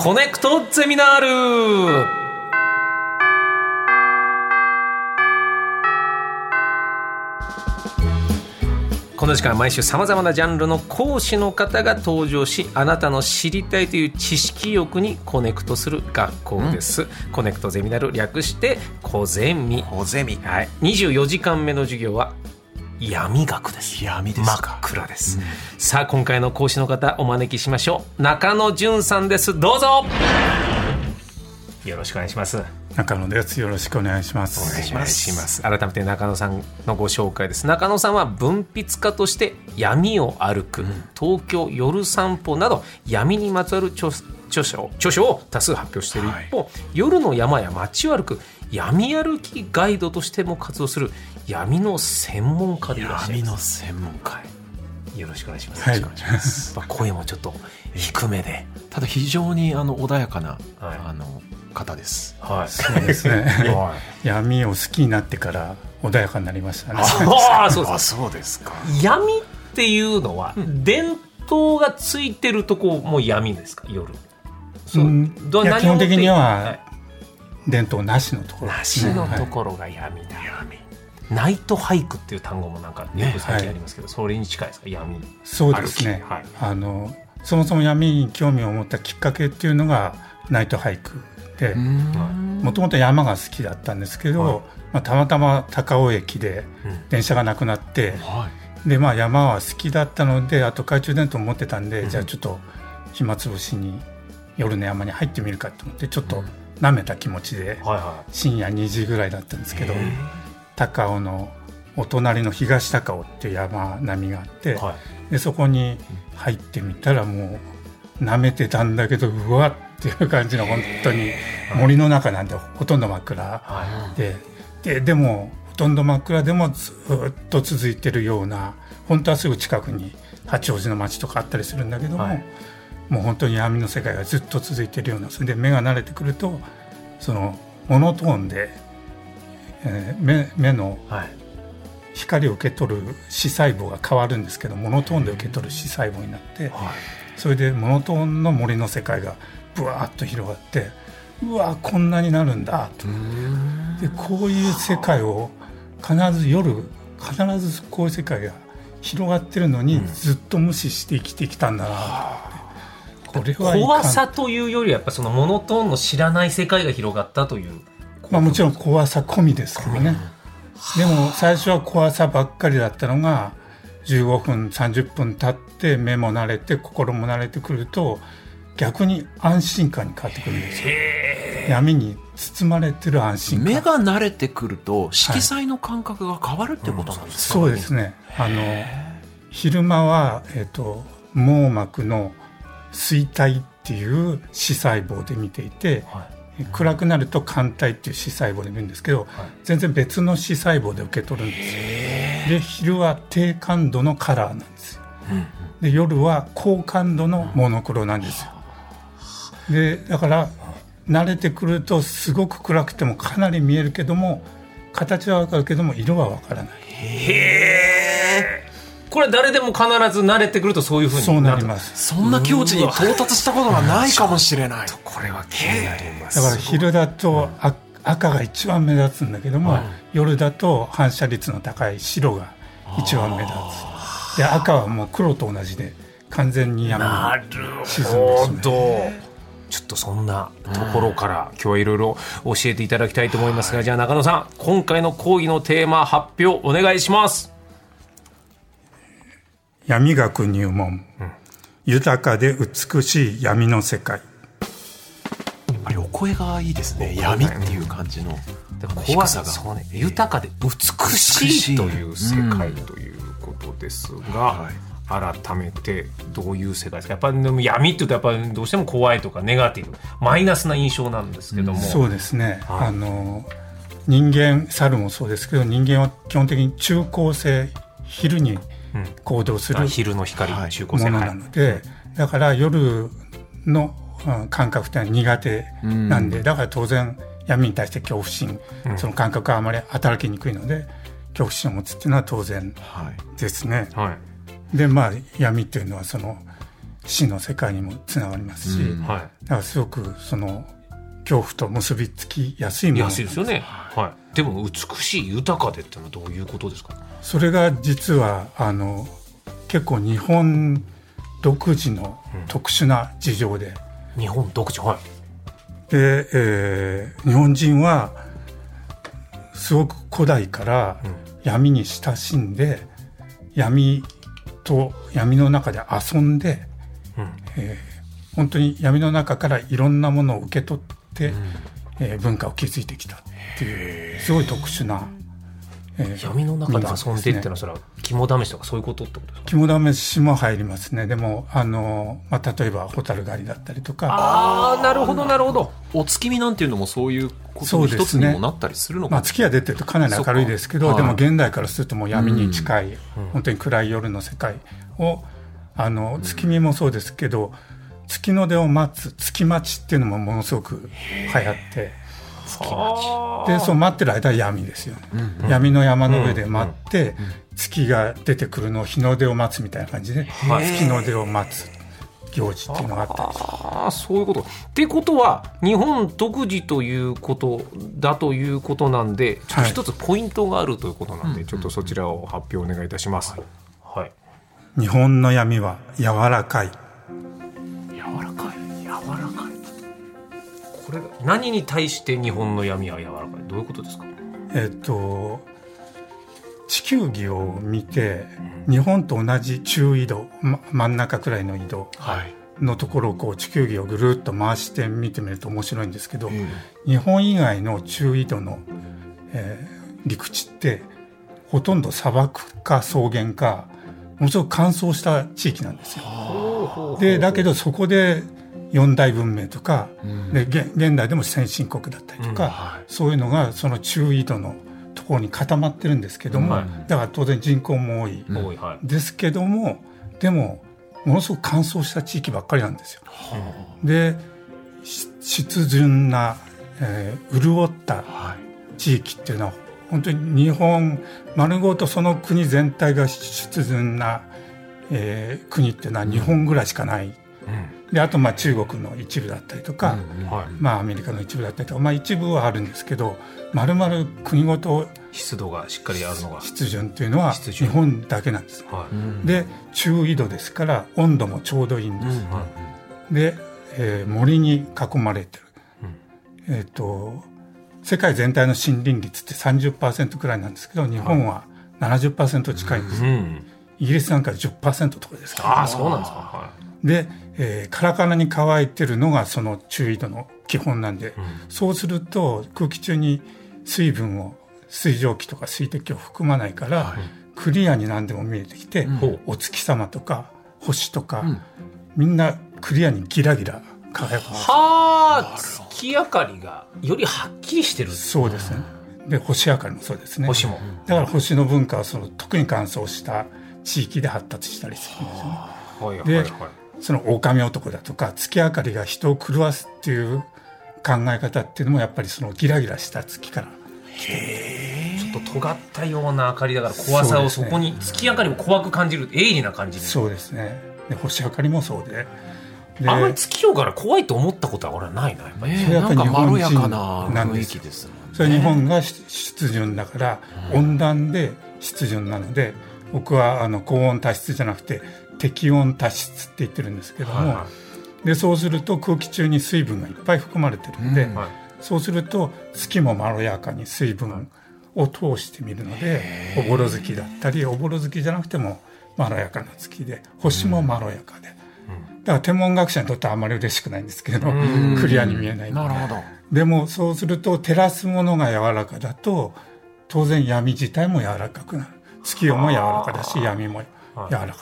コネクトゼミナール。この時間毎週さまざまなジャンルの講師の方が登場しあなたの知りたいという知識欲にコネクトする学校です、うん、コネクトゼミナール略してコゼミ。コゼミ、はい、24時間目の授業は闇学です。闇です真っ暗です、うん、さあ今回の講師の方お招きしましょう。中野淳さんです。どうぞ。よろしくお願いします。中野です。よろしくお願いします。お願いします。改めて中野さんのご紹介です。中野さんは文筆家として闇を歩く、うん、東京夜散歩など闇にまつわる著著書著書を多数発表している。一方、はい、夜の山や街を歩く闇歩きガイドとしても活動する闇の専門家でいらっしゃいます。闇の専門家。よろしくお願いします。はい、まあ声もちょっと低めで、ただ非常にあの穏やかな、はい、あの方です。はい、そうですね。闇を好きになってから穏やかになりましたね。ああ、そうです。か。闇っていうのは、伝統がついてるとこも闇ですか、夜。そう、いや基本的には伝統なしのところ、なしのところが闇だ。闇。ナイト俳句っていう単語もなんかよく最近ありますけど、それに近いですか？闇そうですね、はい、あのそもそも闇に興味を持ったきっかけっていうのがナイト俳句でもともと山が好きだったんですけど、はい、まあ、たまたま高尾駅で電車がなくなって、うん、でまあ、山は好きだったのであと懐中電灯持ってたんで、うん、じゃあちょっと暇つぶしに夜の山に入ってみるかと思ってちょっとなめた気持ちで、深夜2時ぐらいだったんですけど、高尾のお隣の東高尾っていう山並みがあって、はい、でそこに入ってみたらもうなめてたんだけどうわっていう感じの本当に森の中なんでほとんど真っ暗でででもほとんど真っ暗でもずっと続いてるような本当はすぐ近くに八王子の町とかあったりするんだけども、はい、もう本当に闇の世界がずっと続いてるようなそれで目が慣れてくるとそのモノトーンで、えー、目目の光を受け取る視細胞が変わるんですけどモノトーンで受け取る視細胞になって、はい、それでモノトーンの森の世界がぶわっと広がってうわこんなになるんだと。でこういう世界を必ず夜必ずこういう世界が広がってるのに、ずっと無視して生きてきたんだなこれは怖さというよりやっぱそのモノトーンの知らない世界が広がったという。まあもちろん怖さ込みですけどね。でも最初は怖さばっかりだったのが15分30分経って目も慣れて心も慣れてくると逆に安心感に変わってくるんですよ。闇に包まれてる安心感。目が慣れてくると色彩の感覚が変わるってことなんですか、はい。うん、そうですね。あの昼間は、えーと、網膜の衰体っていう視細胞で見ていて、はい、暗くなると肝体っていう視細胞で見るんですけど、はい、全然別の視細胞で受け取るんですよ。で昼は低感度のカラーなんですよ、うん、で夜は高感度のモノクロなんですよ、でだから慣れてくるとすごく暗くてもかなり見えるけども形は分かるけども色は分からないこれ誰でも必ず慣れてくるとそういうふうにそうなります。そんな境地に到達したことがないかもしれない。これは気になります。だから昼だと赤が一番目立つんだけども、夜だと反射率の高い白が一番目立つ。で赤はもう黒と同じで完全に山に沈んでしまう。ちょっとそんなところから今日はいろいろ教えていただきたいと思いますが、じゃあ中野さん今回の講義のテーマ発表お願いします闇学入門、うん、豊かで美しい闇の世界。やっぱりお声がいいですね。闇っていう感じの。怖さが、ね、豊かで美しいという世界ということですが、うんはい。改めてどういう世界ですか？やっぱりでも闇っていうとやっぱりどうしても怖いとかネガティブマイナスな印象なんですけども、うん、そうですね、はい、あの人間猿もそうですけど人間は基本的に中高性昼に行動する、うん、昼の光、中高性ものなので、はい、だから夜の感覚って苦手なんで、うん、だから当然闇に対して恐怖心、その感覚はあまり働きにくいので恐怖心を持つっていうのは当然ですね。はい、はいでまあ闇っていうのはその死の世界にもつながりますし。だからすごくその恐怖と結びつきやすいもの安いですよね。はい。でも美しい豊かでってのはどういうことですか？それが実はあの結構日本独自の特殊な事情で、日本独自はい。で、えー日本人はすごく古代から闇に親しんで闇と闇の中で遊んで、うんえー本当に闇の中からいろんなものを受け取って、えー文化を築いてきたっていうすごい特殊な、えー闇の中で遊んでっていうのはそれは肝試しとかそういうことってことですか？肝試しも入りますね。でもあの、まあ、例えば蛍狩りだったりとか。ああなるほどなるほど。お月見なんていうのもそういうことその一つにもなったりするのかまあ、月が出てるとかなり明るいですけど、そっか。でもはい現代からするともう闇に近い、本当に暗い夜の世界をあの月見もそうですけど、月の出を待つ月待ちっていうのもものすごく流行ってでそう待ってる間は闇ですよ。ね、闇の山の上で待って、月が出てくるのを日の出を待つみたいな感じで、月の出を待つ行事っていうのがあったりああそういうこと。ってことは日本独自ということだということなんでちょっと一つポイントがあるということなんで、ちょっとそちらを発表お願いいたします。はい。日本の闇は柔らかいこれ何に対して日本の闇は柔らかい？どういうことですか？えっと地球儀を見て日本と同じ中緯度、ま、真ん中くらいの緯度はいのところをこう地球儀をぐるっと回して見てみると面白いんですけど、日本以外の中緯度の、えー陸地ってほとんど砂漠か草原かものすごく乾燥した地域なんですよ。でだけどそこで四大文明とか、で現現代でも先進国だったりとか、そういうのがその中緯度のところに固まってるんですけども、はいだから当然人口も多い。ですけどもでもものすごく乾燥した地域ばっかりなんですよ。でし湿潤な、えー潤った地域っていうのは本当に日本丸ごとその国全体が湿潤な、えー国っていうのは日本ぐらいしかない。であとまあ中国の一部だったりとか、はい。まあアメリカの一部だったりとか、まあ、一部はあるんですけど丸々国ごと湿度がしっかりあるのが。湿潤っていうのは日本だけなんです。はい。で中緯度ですから温度もちょうどいいんです。で、えー森に囲まれてる、えっ、と世界全体の森林率って30%くらいなんですけど日本は70%近いんです、うん。イギリスなんか10%とかですから、ああそうなんですか。はで、えーカラカラに乾いてるのがその中緯度の基本なんで、そうすると空気中に水分を水蒸気とか水滴を含まないから、クリアに何でも見えてきて、ほう。お月様とか星とか、みんなクリアにギラギラ輝くんです。はあ月明かりがよりはっきりしてる。そうですね。で星明かりもそうですね。星も。だから星の文化はその特に乾燥した地域で発達したりするんですよね。はいはいではい。その狼男だとか月明かりが人を狂わすっていう考え方っていうのもやっぱりそのギラギラした月から。ちょっと尖ったような明かりだから怖さをそこに、月明かりも怖く感じる鋭利な感じに。そうですね。で星明かりもそうで。であんまり月夜から怖いと思ったことは俺はないなやっぱなんかまろやか日な雰囲ですよ気ですもんね。それ日本がし湿潤だから、温暖で湿潤なので僕はあの高温多湿じゃなくて適温多湿って言ってるんですけども、はいはでそうすると空気中に水分がいっぱい含まれてるんで、うんはい。そうすると月もまろやかに水分を通してみるのでおぼろ月だったりおぼろ月じゃなくてもまろやかな月で星もまろやかで、だから天文学者にとってはあまり嬉しくないんですけど、クリアに見えないなるほど。でもそうすると照らすものが柔らかだと当然闇自体も柔らかくなる月夜も柔らかだし闇も柔らかになる、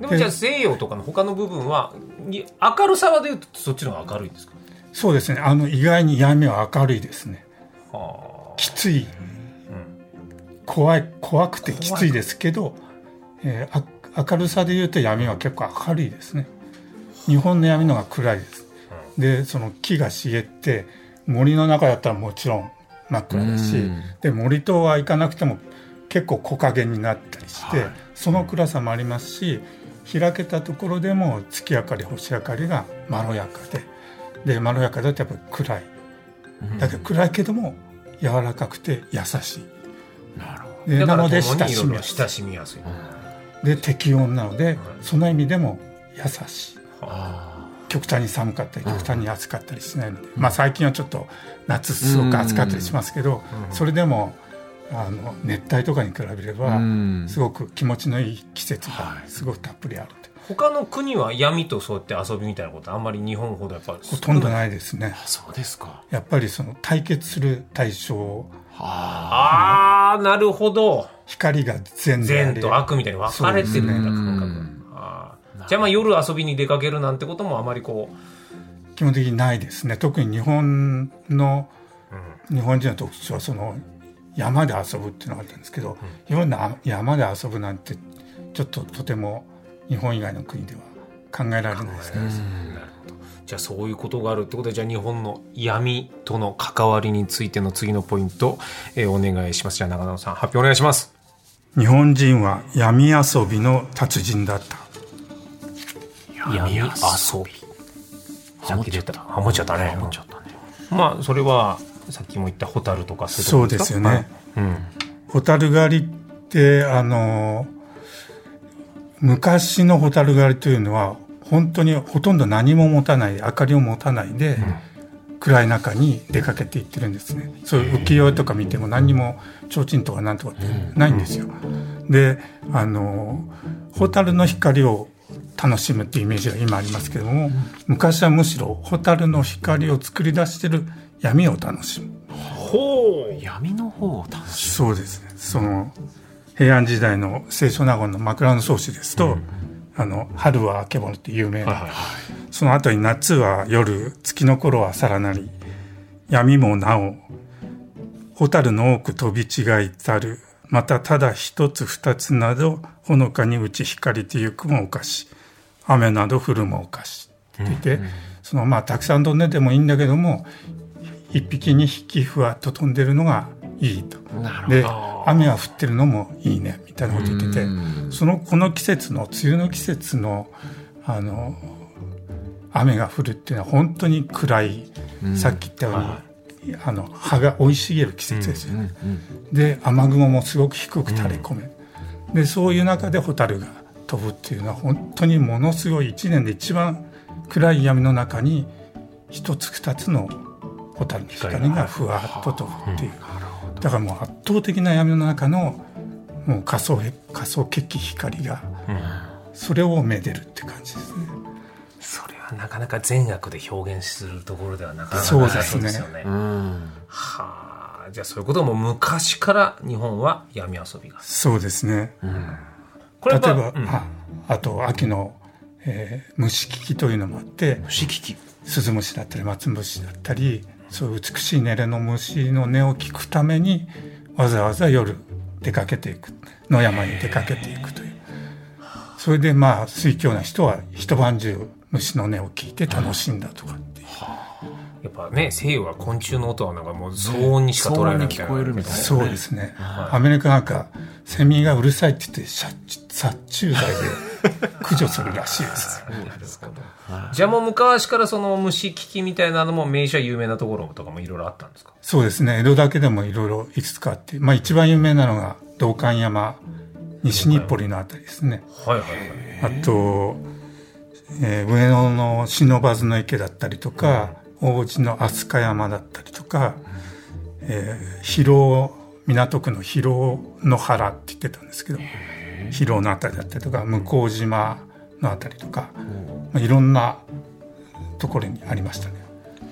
でもじゃあ西洋とかの他の部分はに明るさはでいうとそっちの方が明るいんですか？そうですね。あの意外に闇は明るいですね。はきつい、怖い怖くてきついですけど、えーあ明るさで言うと闇は結構明るいですね。日本の闇の方が暗いです、でその木が茂って森の中だったらもちろん真っ暗だし、うん。で森とは行かなくても結構木陰になったりして、その暗さもありますし開けたところでも月明かり星明かりがまろやかででまろやかだとやっぱり暗い。だけど暗いけども柔らかくて優しい。なるほでなので親しみみやすい。親しみやすい、で適温なのでその意味でも優しい。あ極端に寒かったり極端に暑かったりしないので、まあ最近はちょっと夏すごく暑かったりしますけど、それでもあの熱帯とかに比べればうん。すごく気持ちのいい季節がすごくたっぷりあると。他の国は闇とそうやって遊びみたいなことあんまり日本ほどやっぱほとんどないですね。あそうですか。やっぱりその対決する対象あああなるほど。光が善善と悪みたいに分かれてるんだね感覚うんあー。じゃあまあ夜遊びに出かけるなんてこともあまりこう基本的にないですね。特に日本の日本人の特徴はその山で遊ぶっていうのがあったんですけど、日本であ山で遊ぶなんてちょっととても日本以外の国では考えられないですね、じゃあそういうことがあるってことでじゃあ日本の闇との関わりについての次のポイント、えーお願いします。じゃあ長野さん発表お願いします。日本人は闇遊びの達人だった。闇遊び。さっき出た。ハモっちゃった。ね。ハモっちゃったね。まあそれはさっきも言ったホタルとかそうですよね、はいうん。ホタル狩りってあの昔のホタル狩りというのは本当にほとんど何も持たない明かりを持たないで、暗い中に出かけていってるんですね。そういう浮世絵とか見ても何にも提灯とかなんとかってないんですよ、であのホタルの光を楽しむっていうイメージが今ありますけども、昔はむしろホタルの光を作り出してる闇を楽しむ。ほう。闇の方を楽しそうですね。その平安時代の清少納言の枕草子ですと、あの春はあけぼのって有名な、はいはいその後に夏は夜月の頃はさらなり闇もなお蛍の多く飛び違いたる。またただ一つ二つなどほのかに打ち光てゆくもおかし雨など降るもおかしって言って、そのまあたくさん飛んでてもいいんだけども一匹二匹ふわっと飛んでるのがいいと。で雨は降ってるのもいいねみたいなこと言っててうん。そのこの季節の梅雨の季節のあの雨が降るっていうのは本当に暗い、さっき言ったように、あの葉が生い茂る季節ですよね。で雨雲もすごく低く垂れ込め、でそういう中で蛍が飛ぶっていうのは本当にものすごい一年で一番暗い闇の中に一つ二つの蛍の光がふわっと飛ぶっていう。だからもう圧倒的な闇の中のもう仮想へ仮想血気光が、それをめでるって感じですね。それはなかなか善悪で表現するところではなかなかなさそうですね。ねうんはあ。じゃあそういうことも昔から日本は闇遊びが。そうですね。これ例えば、うん。ああと秋の、えー虫聞きというのもあって虫聞きスズムシだったりマツムシだったりそう美しい音色の虫の音を聞くためにわざわざ夜出かけていく野山に出かけていくという。それでまあ水教な人は一晩中虫の音を聞いて楽しんだとかっていう。やっぱね西洋は昆虫の音はなんかもう騒音にしか捉えないみたいな騒音に聞こえるみたいなそうですね、アメリカなんかセミがうるさいって言って殺殺虫剤で 駆除するらしいです。じゃあもう昔からその虫聞きみたいなのも名所有名なところとかもいろいろあったんですか？そうですね。江戸だけでもいろいろいくつかあって、まあ、一番有名なのが道館山。西日暮里のあたりですね。はいはいはい。あと、えー上野の不忍池だったりとか、王子の飛鳥山だったりとか、えー広尾港区の広尾の原って言ってたんですけど広尾のあたりだったりとか向島のあたりとか、まあ、いろんなところにありましたね。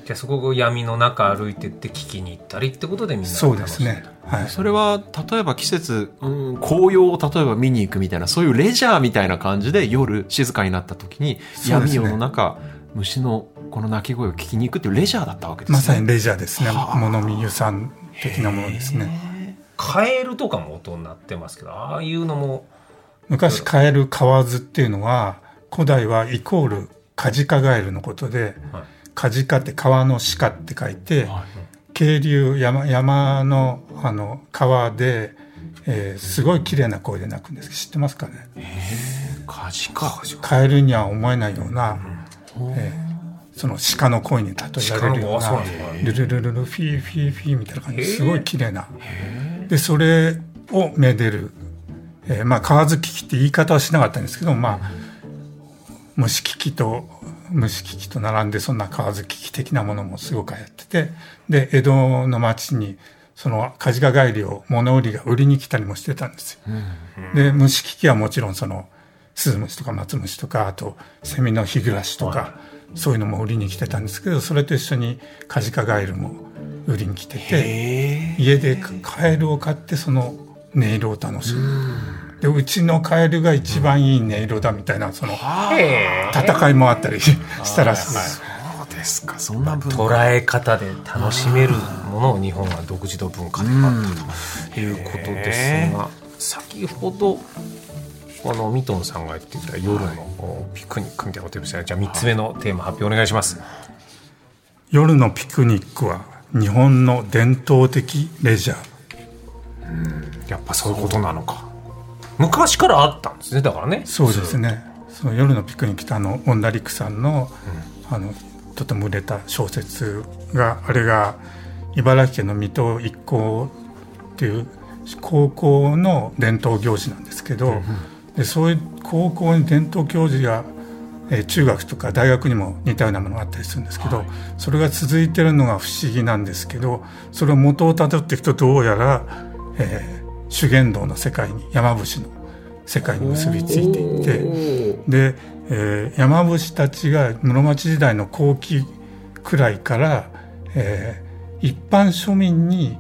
じゃあそこを闇の中歩いてって聞きに行ったりってことでみんなそうですね。はい。それは例えば季節、うん、紅葉を例えば見に行くみたいなそういうレジャーみたいな感じで夜静かになった時に闇夜の中、虫のこの鳴き声を聞きに行くっていうレジャーだったわけですね。まさにレジャーですね。はあ物見遊山的なものですね。カエルとかも音になってますけどああいうのも昔カエル河津っていうのは古代はイコールカジカガエルのことで、はい。カジカって川の鹿って書いて、渓流山山のあの川で、えーすごい綺麗な声で鳴くんです。知ってますかね？カジかカエルには思えないような、えーその鹿の声に例えられるようなルルルルルフィーフィーフィーみたいな感じ。ですごい綺麗な。でそれをめでる、えーまあ河津キキって言い方はしなかったんですけどまあ虫キキと虫キキと並んでそんな河津キキ的なものもすごく流行っててで江戸の町にそのカジカ帰りを物売りが売りに来たりもしてたんですよ。で虫キキはもちろんそのスズムシとかマツムシとかあとセミの日暮らしとか、そういうのも売りに来てたんですけどそれと一緒にカジカガエルも売りに来てて家でカエルを買ってその音色を楽しむでうちのカエルが一番いい音色だみたいなその戦いもあったりしたらしいです。そうですかそんな捉え方で楽しめるものを日本は独自の文化であったということですが先ほどあのミトンさんが言っていた夜のピクニックみたいなこと言いましたじゃあ3つ目のテーマ発表お願いします夜のピクニックは日本の伝統的レジャーやっぱそういうことなのか。昔からあったんですねだからね。そうですね。その夜のピクニックってあの恩田陸さんの,、あのとても売れた小説があれが茨城県の水戸一高っていう高校の伝統行事なんですけど、でそういう高校に伝統行事が、えー中学とか大学にも似たようなものがあったりするんですけど、それが続いてるのが不思議なんですけどそれを元をたどっていくとどうやら、えー修験道の世界に山伏の世界に結びついていってで、えー山伏たちが室町時代の後期くらいから、えー一般庶民に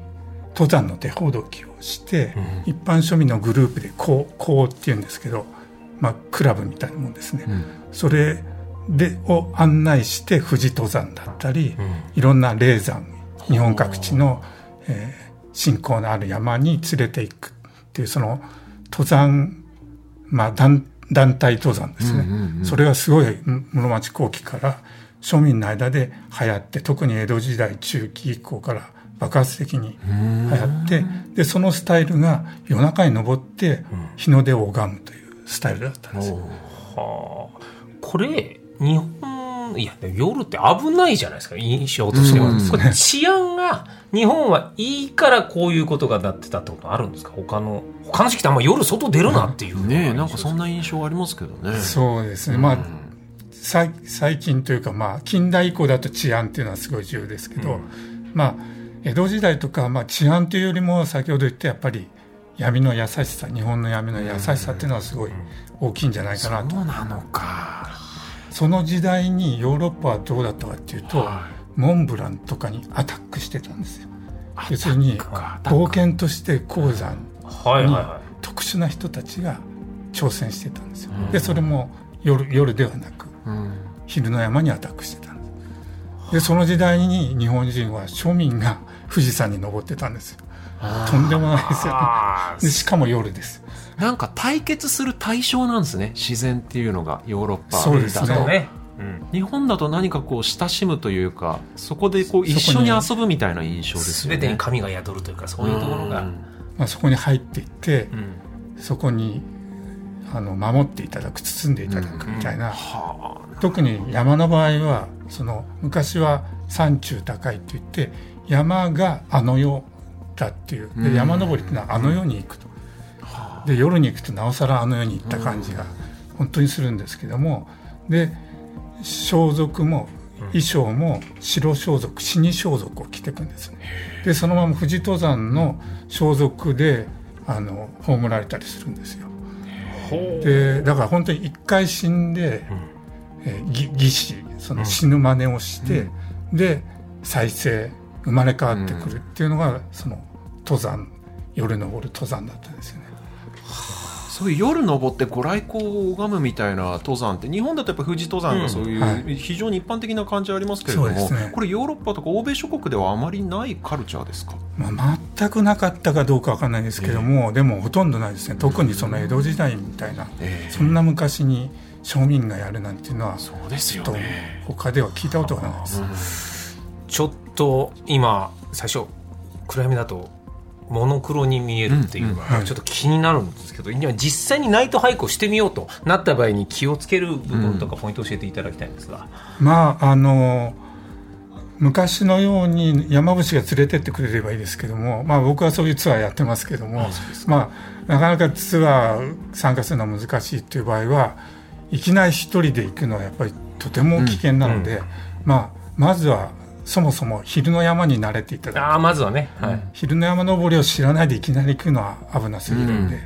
登山の手ほどきをして、一般庶民のグループでこうこうっていうんですけど、まあ、クラブみたいなもんですね、それでを案内して富士登山だったり、いろんな霊山日本各地の、えー信仰のある山に連れていくっていうその登山まあ団団体登山ですね、それがすごい室町後期から庶民の間で流行って特に江戸時代中期以降から爆発的に流行ってでそのスタイルが夜中に登って日の出を拝むというスタイルだったんですよ。はあ。これ日本いや夜って危ないじゃないですか。印象としては、これ治安が日本はいいからこういうことがなってたってことあるんですか？他の他の時期ってあんま夜外出るなっていう、ねえなんかそんな印象ありますけどね。そうですね、まあさい最近というか、まあ、近代以降だと治安っていうのはすごい重要ですけど、まあ、江戸時代とか、まあ、治安というよりも先ほど言ったやっぱり闇の優しさ日本の闇の優しさっていうのはすごい大きいんじゃないかなと、そうなのかその時代にヨーロッパはどうだったかっていうと、はモンブランとかにアタックしてたんですよ。要するにか冒険として鉱山に特殊な人たちが挑戦してたんですよ、でそれも夜夜ではなくうん。昼の山にアタックしてたんです。でその時代に日本人は庶民が富士山に登ってたんですよ。とんでもないですよ。ねあでしかも夜ですなんか対決する対象なんですね。自然っていうのがヨーロッパ。そうですね。だと。そうね、うん、日本だと何かこう親しむというかそこでこう一緒に遊ぶみたいな印象ですよね。全てに神が宿るというかそういうところが、うん。まあ、そこに入っていってうん。そこにあの守っていただく包んでいただくみたいな、は特に山の場合はその昔は山中高いって言って山があの世だっていう。で山登りっていうのはあの世に行くと、で夜に行くとなおさらあの世に行った感じが本当にするんですけどもで装束も衣装も白装束死に装束を着ていくんですね。でそのまま富士登山の装束であの葬られたりするんですよ。でだから本当に一回死んで、えーぎ義死その死ぬ真似をして、で再生生まれ変わってくるっていうのが、その登山夜登る登山だったんですよね。そういう夜登ってご来光を拝むみたいな登山って日本だとやっぱ富士登山がそういう、うんはい。非常に一般的な感じありますけれども、そうですね。これヨーロッパとか欧米諸国ではあまりないカルチャーですか？まあ、全くなかったかどうかわかんないですけども、でもほとんどないですね。特にその江戸時代みたいな、ええ。そんな昔に庶民がやるなんていうのはそうですよね。他では聞いたことがないです。ちょっと今最初暗闇だとモノクロに見えるっていうのがちょっと気になるんですけど、今実際にナイト俳句をしてみようとなった場合に気をつける部分とかポイントを教えていただきたいんですが、まああの昔のように山伏が連れてってくれればいいですけども、まあ、僕はそういうツアーやってますけども、まあ、なかなかツアー参加するのは難しいっていう場合はいきなり一人で行くのはやっぱりとても危険なので、まあ、まずはそもそも昼の山に慣れていただく。あまずはね、はい、昼の山登りを知らないでいきなり行くのは危なすぎるんで,、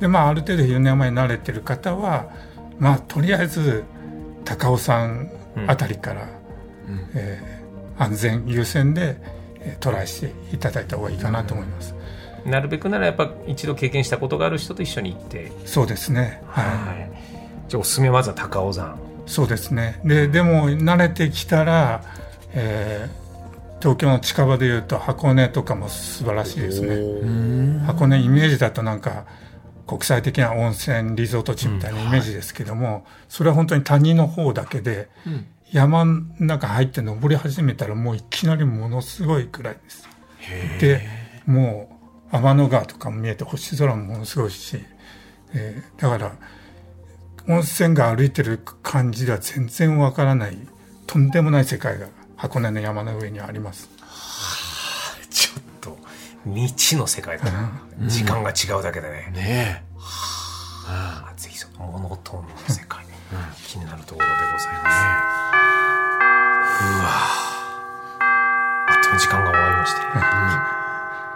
でまあ、ある程度昼の山に慣れてる方は、まあ、とりあえず高尾山あたりから、うん。えー安全優先でトライしていただいた方がいいかなと思います。なるべくならやっぱ一度経験したことがある人と一緒に行って。そうですね。はい、はい、じゃあおすすめまずは高尾山。そうですね。ででも慣れてきたら、えー、東京の近場でいうと箱根とかも素晴らしいですね。箱根イメージだとなんか国際的な温泉リゾート地みたいなイメージですけども、うんはい、それは本当に谷の方だけで、うん、山の中入って登り始めたらもういきなりものすごいくらいです。でもう天の川とかも見えて星空もものすごいし、えー、だから温泉が歩いてる感じでは全然わからないとんでもない世界が箱根の山の上にあります。はあ、ちょっと未知の世界だ。な、うん、時間が違うだけでね。ねえ。はあ、ぜひそのモノトーンの世界、うん、気になるところでございます。うわあ。っという間時間が終わりまして、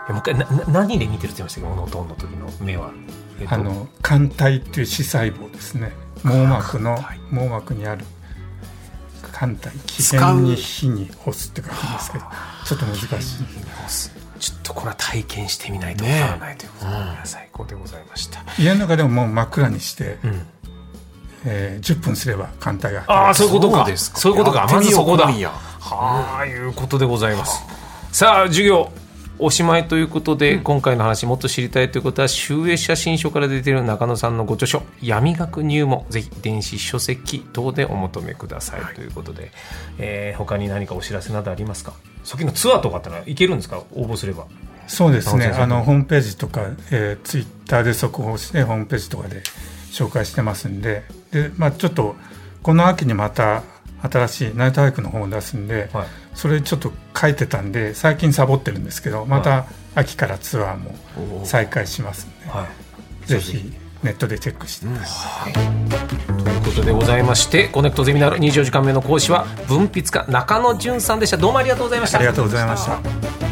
うん、もう一回な何で見てるって言いましたけ？どモノトーンの時の目は、えっと、あの肝体っていう視細胞ですね。網膜の網膜にある肝体気変に火に干すって書くんですけどちょっと難しい。ちょっとこれは体験してみないとわからないということで、ね、最高でございました。家の中でももう真っ暗にして、うん。えー、10分すれば艦隊がああそういうことか。そういうことか。まずそこだ。はあいうことでございます。さあ授業おしまいということで、うん、今回の話もっと知りたいということは集英写真書から出ている中野さんのご著書「闇学入門」ぜひ電子書籍等でお求めください、はい、ということで、えー、他に何かお知らせなどありますか？先のツアーとかってのは行けるんですか？応募すれば。そうですね。あのホームページとか、えー、ツイッターで速報してホームページとかで紹介してますんで。で、まあ、ちょっとこの秋にまた新しいナイトハイクの本を出すんで、はい、それちょっと書いてたんで最近サボってるんですけどまた秋からツアーも再開しますんで、はい、ぜひネットでチェックしてください。ということでございましてコネクトゼミナール24時間目の講師は文筆家中野淳さんでした。どうもありがとうございました。ありがとうございました